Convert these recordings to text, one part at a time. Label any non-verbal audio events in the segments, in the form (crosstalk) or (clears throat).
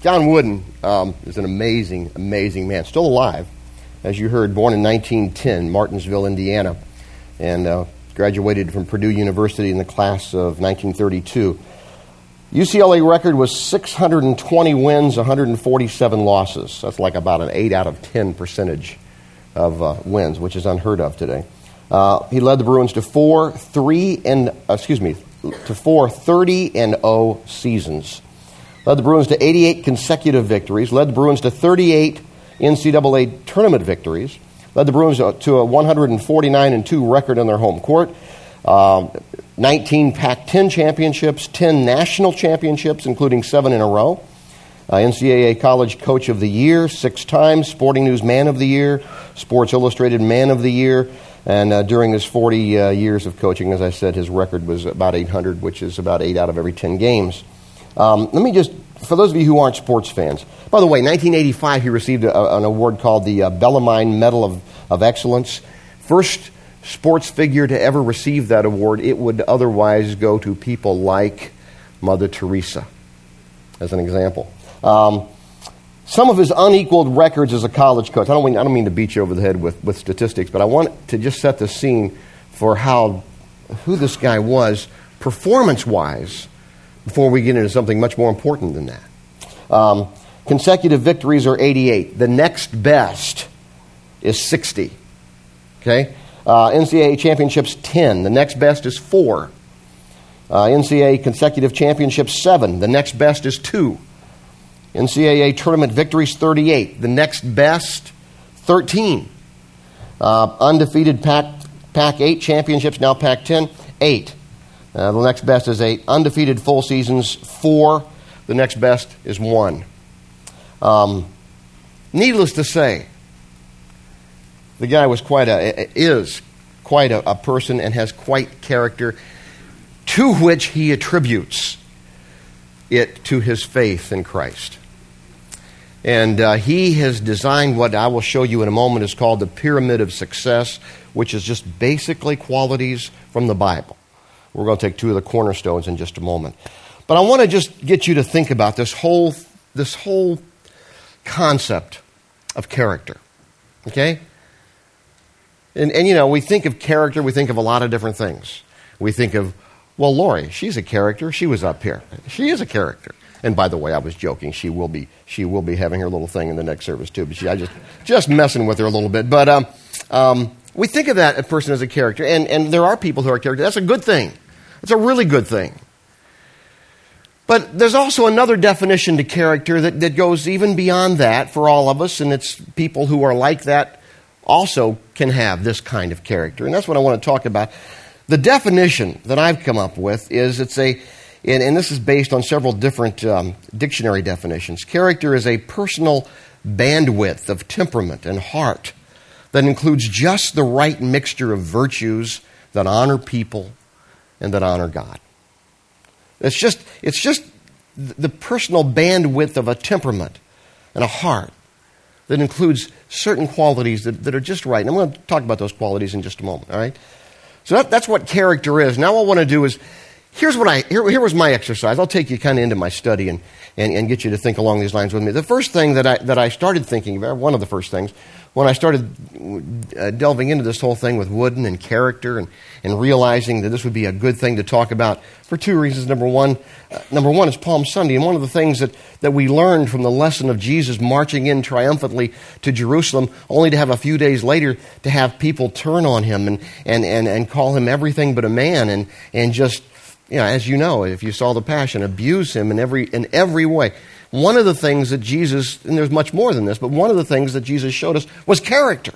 John Wooden um, is an amazing, amazing man. Still alive, as you heard, born in 1910, Martinsville, Indiana, and uh, graduated from Purdue University in the class of 1932. UCLA record was 620 wins, 147 losses. That's like about an 8 out of 10 percentage of uh, wins, which is unheard of today. Uh, he led the Bruins to four, three, and uh, excuse me, to four 30 and 0 seasons. Led the Bruins to 88 consecutive victories. Led the Bruins to 38 NCAA tournament victories. Led the Bruins to a 149 and 2 record on their home court. Um, 19 Pac 10 championships, 10 national championships, including seven in a row. Uh, NCAA College Coach of the Year six times, Sporting News Man of the Year, Sports Illustrated Man of the Year, and uh, during his 40 uh, years of coaching, as I said, his record was about 800, which is about 8 out of every 10 games. Um, let me just, for those of you who aren't sports fans, by the way, 1985 he received a, an award called the uh, Bellarmine Medal of, of Excellence. First sports figure to ever receive that award, it would otherwise go to people like Mother Teresa, as an example. Um, some of his unequaled records as a college coach. I don't mean, I don't mean to beat you over the head with, with statistics, but I want to just set the scene for how who this guy was performance wise before we get into something much more important than that. Um, consecutive victories are 88. The next best is 60. Okay? Uh, NCAA championships 10. The next best is 4. Uh, NCAA consecutive championships 7. The next best is 2. NCAA tournament victories 38. The next best 13. Uh, undefeated Pac, Pac 8 championships, now Pac 10, 8. Uh, the next best is 8. Undefeated full seasons, 4. The next best is 1. Um, needless to say, the guy was quite a, is quite a, a person and has quite character to which he attributes it to his faith in Christ. And uh, he has designed what I will show you in a moment is called the pyramid of success, which is just basically qualities from the Bible. We're going to take two of the cornerstones in just a moment. But I want to just get you to think about this whole, this whole concept of character. Okay? And, and, you know, we think of character, we think of a lot of different things. We think of well, Lori, she's a character. She was up here. She is a character. And by the way, I was joking. She will be, she will be having her little thing in the next service too. But she, I just, just messing with her a little bit. But um, um, we think of that person as a character, and, and there are people who are characters. That's a good thing. It's a really good thing. But there's also another definition to character that, that goes even beyond that for all of us, and it's people who are like that also can have this kind of character. And that's what I want to talk about. The definition that I've come up with is it's a, and, and this is based on several different um, dictionary definitions. Character is a personal bandwidth of temperament and heart that includes just the right mixture of virtues that honor people and that honor God. It's just, it's just the personal bandwidth of a temperament and a heart that includes certain qualities that, that are just right. And I'm going to talk about those qualities in just a moment, all right? So that, that's what character is. Now, what I want to do is here's what I, here, here was my exercise. I'll take you kind of into my study and, and, and get you to think along these lines with me. The first thing that I, that I started thinking about, one of the first things, when I started uh, delving into this whole thing with Wooden and character and, and realizing that this would be a good thing to talk about for two reasons. Number one, uh, number one is Palm Sunday, and one of the things that, that we learned from the lesson of Jesus marching in triumphantly to Jerusalem, only to have a few days later to have people turn on him and, and, and, and call him everything but a man and, and just, you know, as you know, if you saw the passion, abuse him in every, in every way. One of the things that Jesus, and there's much more than this, but one of the things that Jesus showed us was character.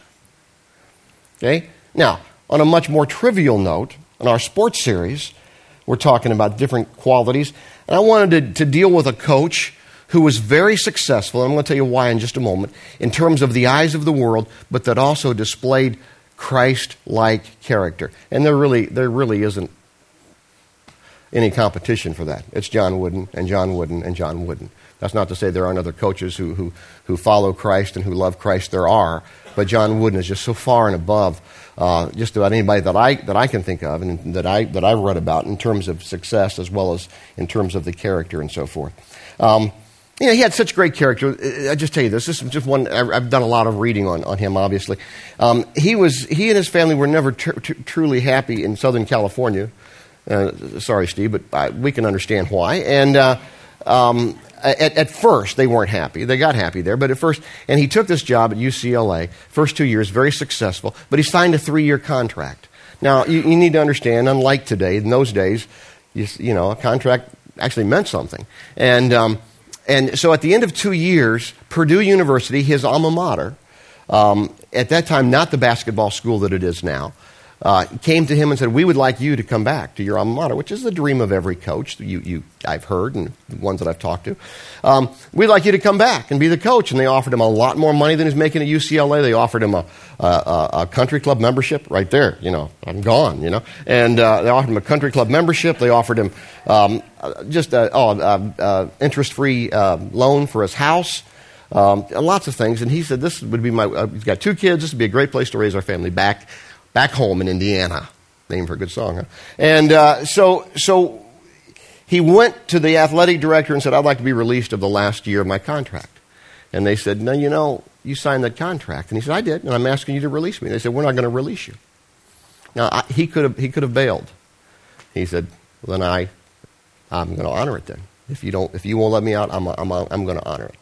Okay? Now, on a much more trivial note, in our sports series, we're talking about different qualities. And I wanted to, to deal with a coach who was very successful, and I'm going to tell you why in just a moment, in terms of the eyes of the world, but that also displayed Christ like character. And there really, there really isn't any competition for that. It's John Wooden and John Wooden and John Wooden. That's not to say there aren't other coaches who, who, who follow Christ and who love Christ. There are. But John Wooden is just so far and above uh, just about anybody that I, that I can think of and that, I, that I've read about in terms of success as well as in terms of the character and so forth. Um, you know, he had such great character. I just tell you this. This is just one. I've done a lot of reading on, on him. Obviously, um, he was. He and his family were never tr- tr- truly happy in Southern California. Uh, sorry, Steve, but I, we can understand why. And uh, um, at, at, first, they weren't happy. They got happy there, but at first, and he took this job at UCLA. First two years, very successful. But he signed a three-year contract. Now, you, you need to understand. Unlike today, in those days, you, you know, a contract actually meant something. And um, and so at the end of two years, Purdue University, his alma mater, um, at that time not the basketball school that it is now, uh, came to him and said, We would like you to come back to your alma mater, which is the dream of every coach you, you, I've heard and the ones that I've talked to. Um, we'd like you to come back and be the coach. And they offered him a lot more money than he's making at UCLA. They offered him a, a, a country club membership right there. You know, I'm gone, you know. And uh, they offered him a country club membership. They offered him um, just an oh, interest free uh, loan for his house. Um, lots of things. And he said, This would be my, uh, he's got two kids. This would be a great place to raise our family back back home in Indiana. Name for a good song, huh? And uh, so, so he went to the athletic director and said, I'd like to be released of the last year of my contract. And they said, No, you know, you signed that contract. And he said, I did, and I'm asking you to release me. And they said, We're not going to release you. Now, I, he, could have, he could have bailed. He said, well, Then I, I'm going to honor it then. If you, don't, if you won't let me out, I'm, I'm, I'm going to honor it.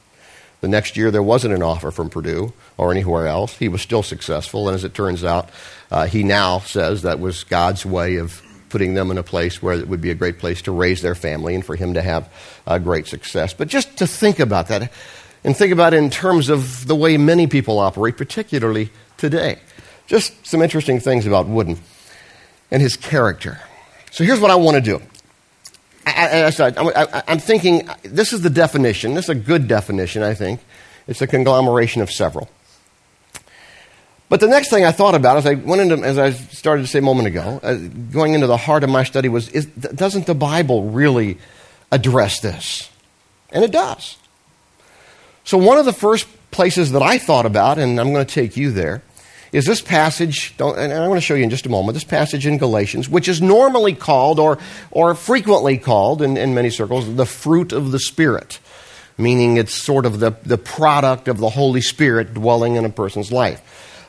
The next year, there wasn't an offer from Purdue or anywhere else. He was still successful, and as it turns out, uh, he now says that was God's way of putting them in a place where it would be a great place to raise their family and for him to have uh, great success. But just to think about that, and think about it in terms of the way many people operate, particularly today. Just some interesting things about Wooden and his character. So here's what I want to do. I, am thinking this is the definition. This is a good definition, I think. It's a conglomeration of several. But the next thing I thought about as I went into, as I started to say a moment ago, uh, going into the heart of my study was, is, doesn't the Bible really address this? And it does. So one of the first places that I thought about, and I'm going to take you there, is this passage, and I'm going to show you in just a moment, this passage in Galatians, which is normally called or, or frequently called in, in many circles the fruit of the Spirit, meaning it's sort of the, the product of the Holy Spirit dwelling in a person's life.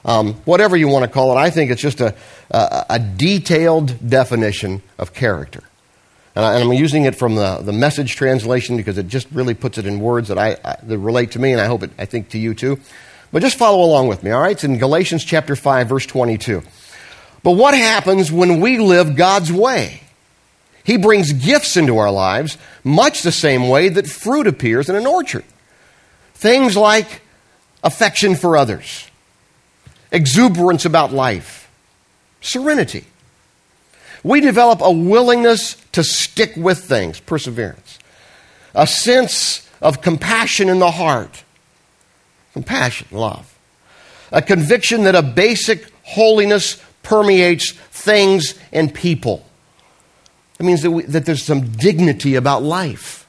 Um, whatever you want to call it, I think it's just a, a, a detailed definition of character. And, I, am using it from the, the message translation because it just really puts it in words that, I, I that relate to me, and I hope it, I think to you too. But just follow along with me, all right? It's in Galatians chapter 5, verse 22. But what happens when we live God's way? He brings gifts into our lives, much the same way that fruit appears in an orchard. Things like affection for others, exuberance about life, serenity. We develop a willingness to stick with things, perseverance, a sense of compassion in the heart, compassion, love. A conviction that a basic holiness permeates things and people. It means that, we, that there's some dignity about life.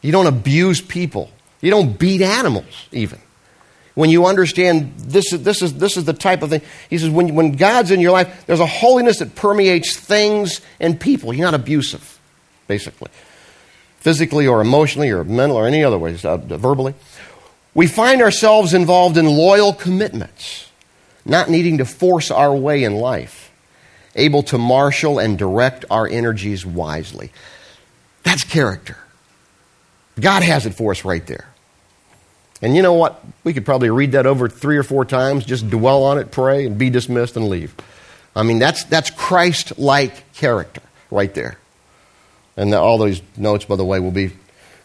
You don't abuse people, you don't beat animals, even. When you understand this is, this is, this is the type of thing, he says, when, when God's in your life, there's a holiness that permeates things and people. You're not abusive, basically, physically or emotionally or mental or any other ways, uh, verbally. We find ourselves involved in loyal commitments, not needing to force our way in life, able to marshal and direct our energies wisely. That's character. God has it for us right there. And you know what? We could probably read that over three or four times, just dwell on it, pray, and be dismissed and leave. I mean, that's, that's Christ like character right there. And all those notes, by the way, will be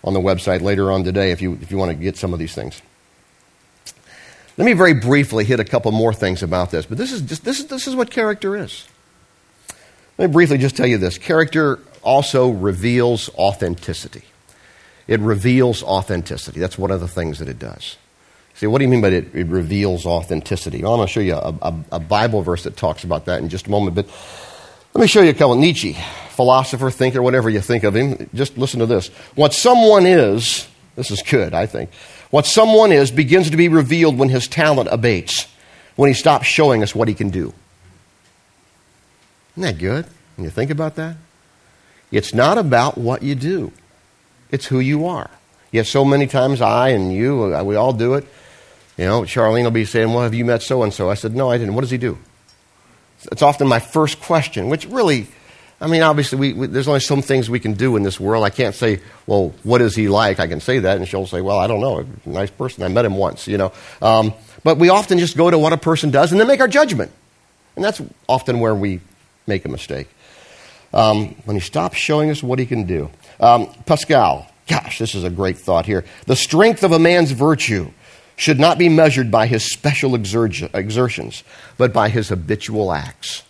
on the website later on today if you, if you want to get some of these things. Let me very briefly hit a couple more things about this, but this is, just, this is, this is what character is. Let me briefly just tell you this character also reveals authenticity. It reveals authenticity. That's one of the things that it does. See, what do you mean by it, it reveals authenticity? Well, I'm going to show you a, a, a Bible verse that talks about that in just a moment, but let me show you a couple. Nietzsche, philosopher, thinker, whatever you think of him. Just listen to this. What someone is, this is good, I think. What someone is begins to be revealed when his talent abates, when he stops showing us what he can do. Isn't that good when you think about that? It's not about what you do, it's who you are. Yet so many times I and you, we all do it. You know, Charlene will be saying, Well, have you met so and so? I said, No, I didn't. What does he do? It's often my first question, which really, I mean, obviously, we, we, there's only some things we can do in this world. I can't say, Well, what is he like? I can say that, and she'll say, Well, I don't know. Nice person. I met him once, you know. Um, but we often just go to what a person does and then make our judgment. And that's often where we make a mistake. Um, when he stops showing us what he can do. Um, Pascal, gosh, this is a great thought here. The strength of a man's virtue should not be measured by his special exertions, but by his habitual acts.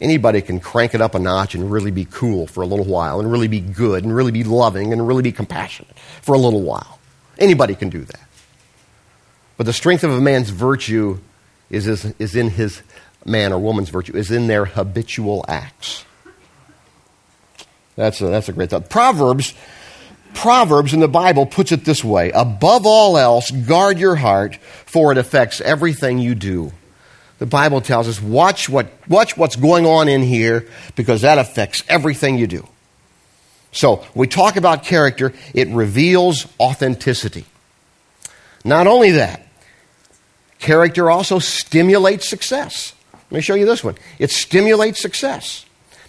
Anybody can crank it up a notch and really be cool for a little while, and really be good, and really be loving, and really be compassionate for a little while. Anybody can do that. But the strength of a man's virtue is, is, is in his man or woman's virtue, is in their habitual acts. That's a, that's a great thought. Proverbs Proverbs in the Bible puts it this way Above all else, guard your heart, for it affects everything you do. The Bible tells us, watch, what, watch what's going on in here because that affects everything you do. So, we talk about character, it reveals authenticity. Not only that, character also stimulates success. Let me show you this one. It stimulates success.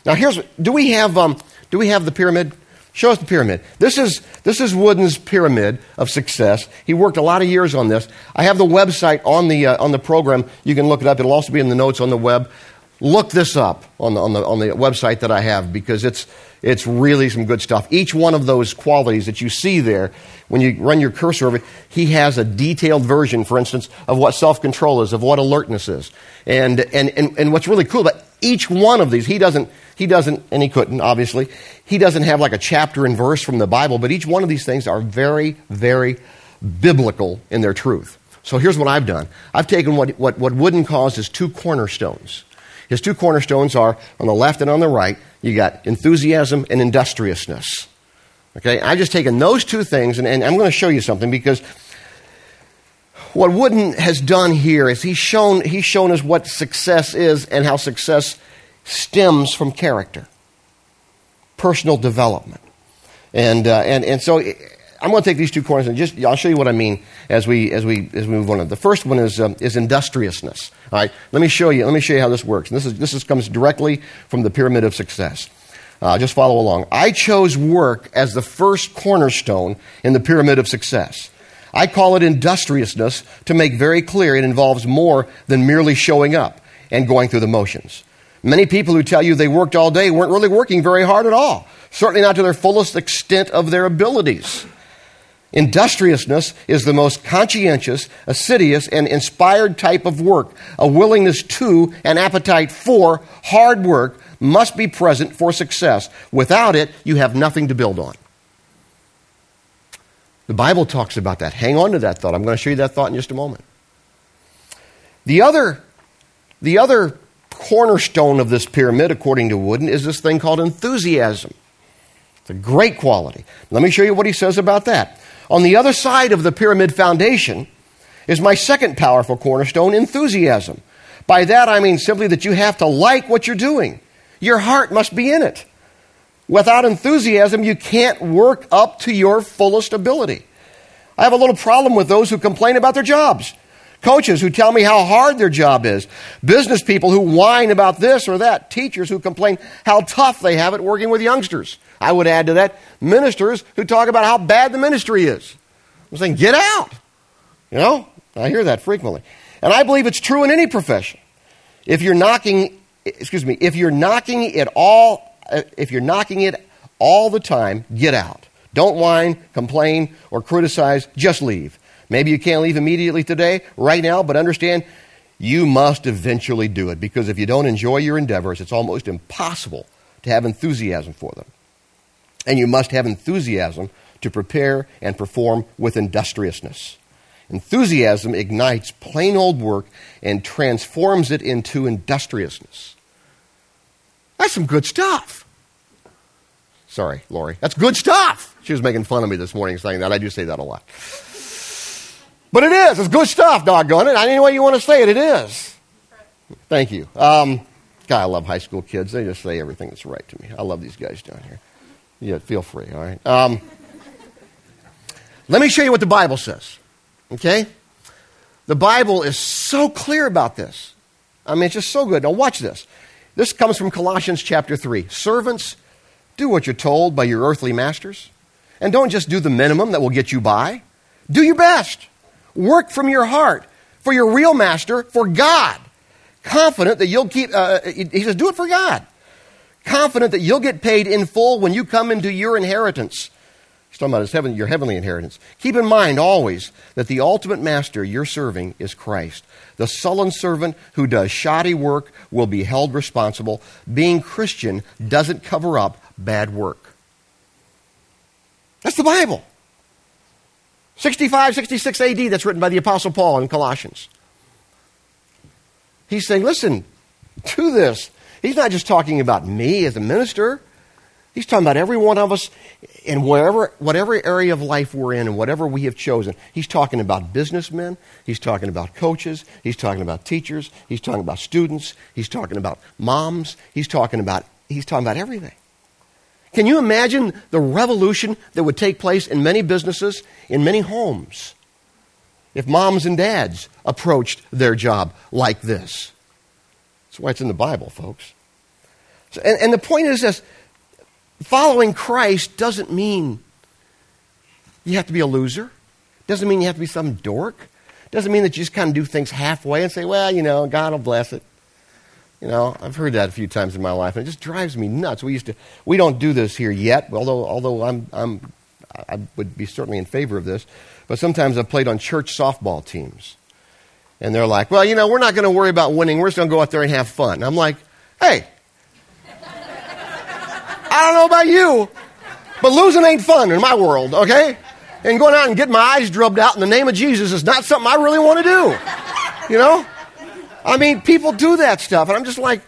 Now, here's do we have um, do we have the pyramid? Show us the pyramid. This is, this is Wooden's pyramid of success. He worked a lot of years on this. I have the website on the, uh, on the program. You can look it up. It'll also be in the notes on the web. Look this up on the, on the, on the website that I have because it's, it's really some good stuff. Each one of those qualities that you see there, when you run your cursor over it, he has a detailed version, for instance, of what self control is, of what alertness is. And, and, and, and what's really cool about each one of these, he doesn't, he doesn't, and he couldn't, obviously, he doesn't have like a chapter and verse from the Bible, but each one of these things are very, very biblical in their truth. So here's what I've done I've taken what, what, what Wooden calls his two cornerstones. His two cornerstones are on the left and on the right, you got enthusiasm and industriousness. Okay, I've just taken those two things, and, and I'm going to show you something because what Wooden has done here is he's shown, he's shown us what success is and how success stems from character, personal development. And, uh, and, and so I'm going to take these two corners and just I'll show you what I mean as we, as we, as we move on. The first one is, um, is industriousness. All right, let me show you, let me show you how this works. And this, is, this is, comes directly from the pyramid of success. Uh, just follow along. I chose work as the first cornerstone in the pyramid of success. I call it industriousness to make very clear it involves more than merely showing up and going through the motions. Many people who tell you they worked all day weren't really working very hard at all, certainly not to their fullest extent of their abilities. Industriousness is the most conscientious, assiduous, and inspired type of work. A willingness to and appetite for hard work must be present for success. Without it, you have nothing to build on. The Bible talks about that. Hang on to that thought. I'm going to show you that thought in just a moment. The other, the other cornerstone of this pyramid, according to Wooden, is this thing called enthusiasm. It's a great quality. Let me show you what he says about that. On the other side of the pyramid foundation is my second powerful cornerstone, enthusiasm. By that I mean simply that you have to like what you're doing. Your heart must be in it. Without enthusiasm, you can't work up to your fullest ability. I have a little problem with those who complain about their jobs. Coaches who tell me how hard their job is. Business people who whine about this or that. Teachers who complain how tough they have it working with youngsters. I would add to that ministers who talk about how bad the ministry is. I'm saying, get out. You know, I hear that frequently. And I believe it's true in any profession. If you're knocking, excuse me, if you're knocking it all uh, if you're knocking it all the time, get out. Don't whine, complain, or criticize. Just leave. Maybe you can't leave immediately today, right now, but understand you must eventually do it because if you don't enjoy your endeavors, it's almost impossible to have enthusiasm for them. And you must have enthusiasm to prepare and perform with industriousness. Enthusiasm ignites plain old work and transforms it into industriousness. That's some good stuff. Sorry, Lori. That's good stuff. She was making fun of me this morning saying that. I do say that a lot. But it is. It's good stuff, doggone it. Any way you want to say it, it is. Thank you. Um, God, I love high school kids. They just say everything that's right to me. I love these guys down here. Yeah, feel free, all right? Um, Let me show you what the Bible says. Okay? The Bible is so clear about this. I mean, it's just so good. Now, watch this. This comes from Colossians chapter 3. Servants, do what you're told by your earthly masters. And don't just do the minimum that will get you by. Do your best. Work from your heart for your real master, for God. Confident that you'll keep, uh, he says, do it for God. Confident that you'll get paid in full when you come into your inheritance. He's talking about his heaven, your heavenly inheritance. Keep in mind always that the ultimate master you're serving is Christ. The sullen servant who does shoddy work will be held responsible. Being Christian doesn't cover up bad work. That's the Bible. 65, 66 AD, that's written by the Apostle Paul in Colossians. He's saying, listen, do this. He's not just talking about me as a minister. He's talking about every one of us in whatever, whatever area of life we're in and whatever we have chosen. He's talking about businessmen. He's talking about coaches. He's talking about teachers. He's talking about students. He's talking about moms. He's talking about, he's talking about everything. Can you imagine the revolution that would take place in many businesses, in many homes, if moms and dads approached their job like this? That's why it's in the Bible, folks. So, and, and the point is this following Christ doesn't mean you have to be a loser, doesn't mean you have to be some dork, doesn't mean that you just kind of do things halfway and say, well, you know, God will bless it. You know, I've heard that a few times in my life, and it just drives me nuts. We used to, we don't do this here yet, although, although I'm, I'm, I would be certainly in favor of this. But sometimes I've played on church softball teams, and they're like, "Well, you know, we're not going to worry about winning. We're just going to go out there and have fun." And I'm like, "Hey, I don't know about you, but losing ain't fun in my world, okay? And going out and getting my eyes drubbed out in the name of Jesus is not something I really want to do, you know." I mean, people do that stuff, and I'm just like,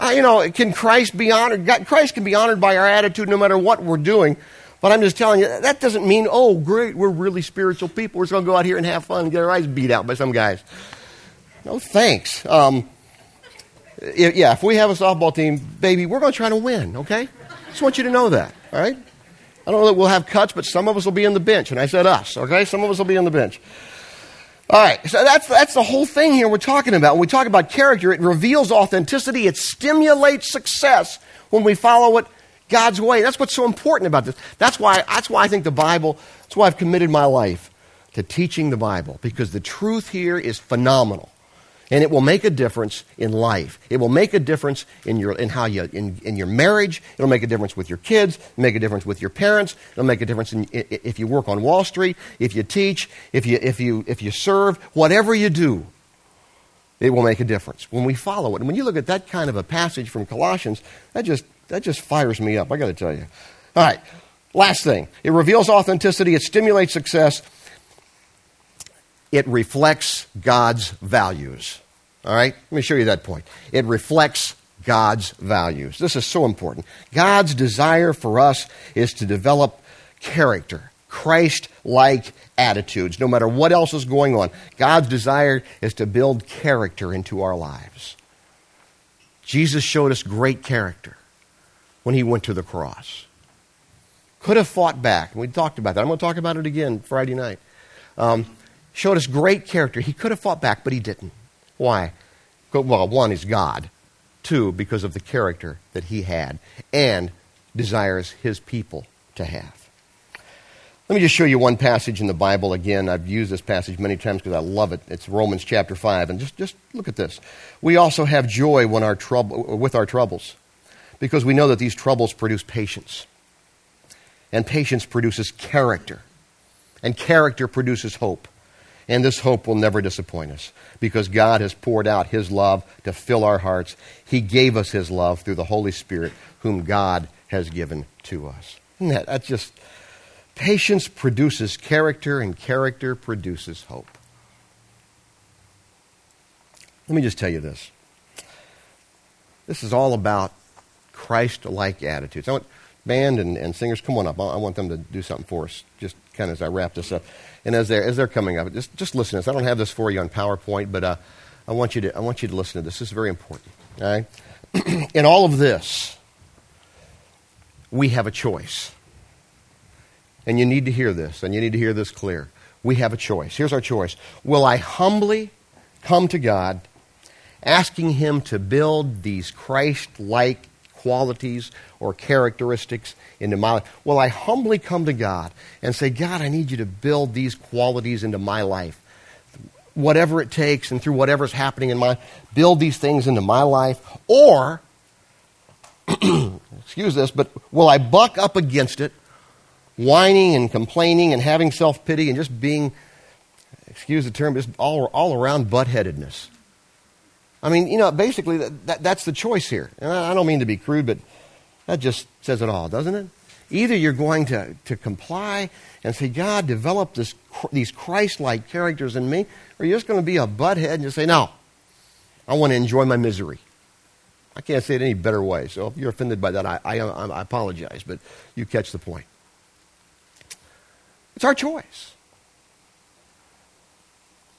you know, can Christ be honored? God, Christ can be honored by our attitude no matter what we're doing. But I'm just telling you, that doesn't mean, oh, great, we're really spiritual people. We're just going to go out here and have fun and get our eyes beat out by some guys. No thanks. Um, yeah, if we have a softball team, baby, we're going to try to win, okay? Just want you to know that, all right? I don't know that we'll have cuts, but some of us will be on the bench. And I said us, okay? Some of us will be on the bench. All right, so that's, that's the whole thing here we're talking about. When we talk about character, it reveals authenticity, it stimulates success when we follow it God's way. That's what's so important about this. That's why, that's why I think the Bible, that's why I've committed my life to teaching the Bible, because the truth here is phenomenal. And it will make a difference in life. It will make a difference in your, in how you, in, in your marriage. It'll make a difference with your kids. Make a difference with your parents. It'll make a difference in, if you work on Wall Street, if you teach, if you, if you, if you serve, whatever you do. It will make a difference when we follow it. And when you look at that kind of a passage from Colossians, that just, that just fires me up, I got to tell you. All right, last thing. It reveals authenticity, it stimulates success, it reflects God's values. All right? Let me show you that point. It reflects God's values. This is so important. God's desire for us is to develop character, Christ like attitudes, no matter what else is going on. God's desire is to build character into our lives. Jesus showed us great character when he went to the cross. Could have fought back. We talked about that. I'm going to talk about it again Friday night. Um, showed us great character. He could have fought back, but he didn't. Why? Well, one is God. Two, because of the character that he had and desires his people to have. Let me just show you one passage in the Bible again. I've used this passage many times because I love it. It's Romans chapter 5. And just, just look at this. We also have joy when our trouble, with our troubles because we know that these troubles produce patience. And patience produces character. And character produces hope. And this hope will never disappoint us because God has poured out His love to fill our hearts. He gave us His love through the Holy Spirit, whom God has given to us. That, that's just, patience produces character, and character produces hope. Let me just tell you this. This is all about Christ like attitudes. I want band and, and singers, come on up. I, want them to do something for us, just kind of as I wrap this up. And as they're, as they're coming up, just, just listen to this. I don't have this for you on PowerPoint, but uh, I, want you to, I want you to listen to this. This is very important. All right? (clears throat) In all of this, we have a choice. And you need to hear this, and you need to hear this clear. We have a choice. Here's our choice Will I humbly come to God, asking Him to build these Christ like qualities or characteristics into my life? Will I humbly come to God and say, God, I need you to build these qualities into my life? Whatever it takes and through whatever's happening in my build these things into my life. Or, (clears throat) excuse this, but will I buck up against it, whining and complaining and having self pity and just being, excuse the term, just all, all around butt headedness? I mean, you know, basically, that, that, that's the choice here. And I, I don't mean to be crude, but that just says it all, doesn't it? Either you're going to, to comply and say, God, develop this, these Christ like characters in me, or you're just going to be a butthead and just say, No, I want to enjoy my misery. I can't say it any better way. So if you're offended by that, I, I, I apologize, but you catch the point. It's our choice.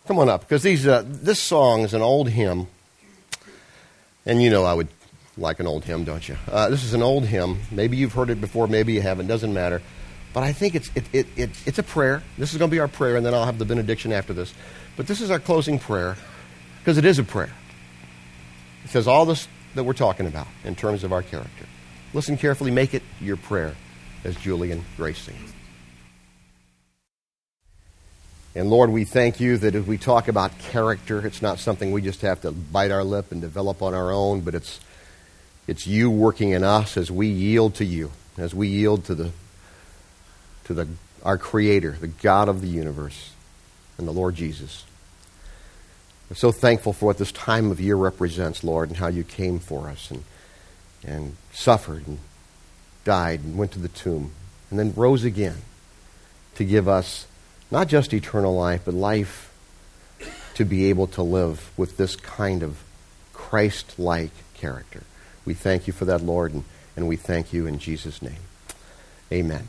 Come on up, because these, uh, this song is an old hymn and you know I would like an old hymn, don't you? Uh, this is an old hymn. Maybe you've heard it before, maybe you haven't. Doesn't matter. But I think it's, it, it, it, it's a prayer. This is going to be our prayer, and then I'll have the benediction after this. But this is our closing prayer because it is a prayer. It says all this that we're talking about in terms of our character. Listen carefully, make it your prayer as Julian Grace sings. And Lord, we thank you that as we talk about character, it's not something we just have to bite our lip and develop on our own, but it's, it's you working in us as we yield to you, as we yield to, the, to the, our Creator, the God of the universe, and the Lord Jesus. We're so thankful for what this time of year represents, Lord, and how you came for us and, and suffered and died and went to the tomb and then rose again to give us not just eternal life, but life to be able to live with this kind of Christ like character. We thank you for that, Lord, and, and we thank you in Jesus' name. Amen.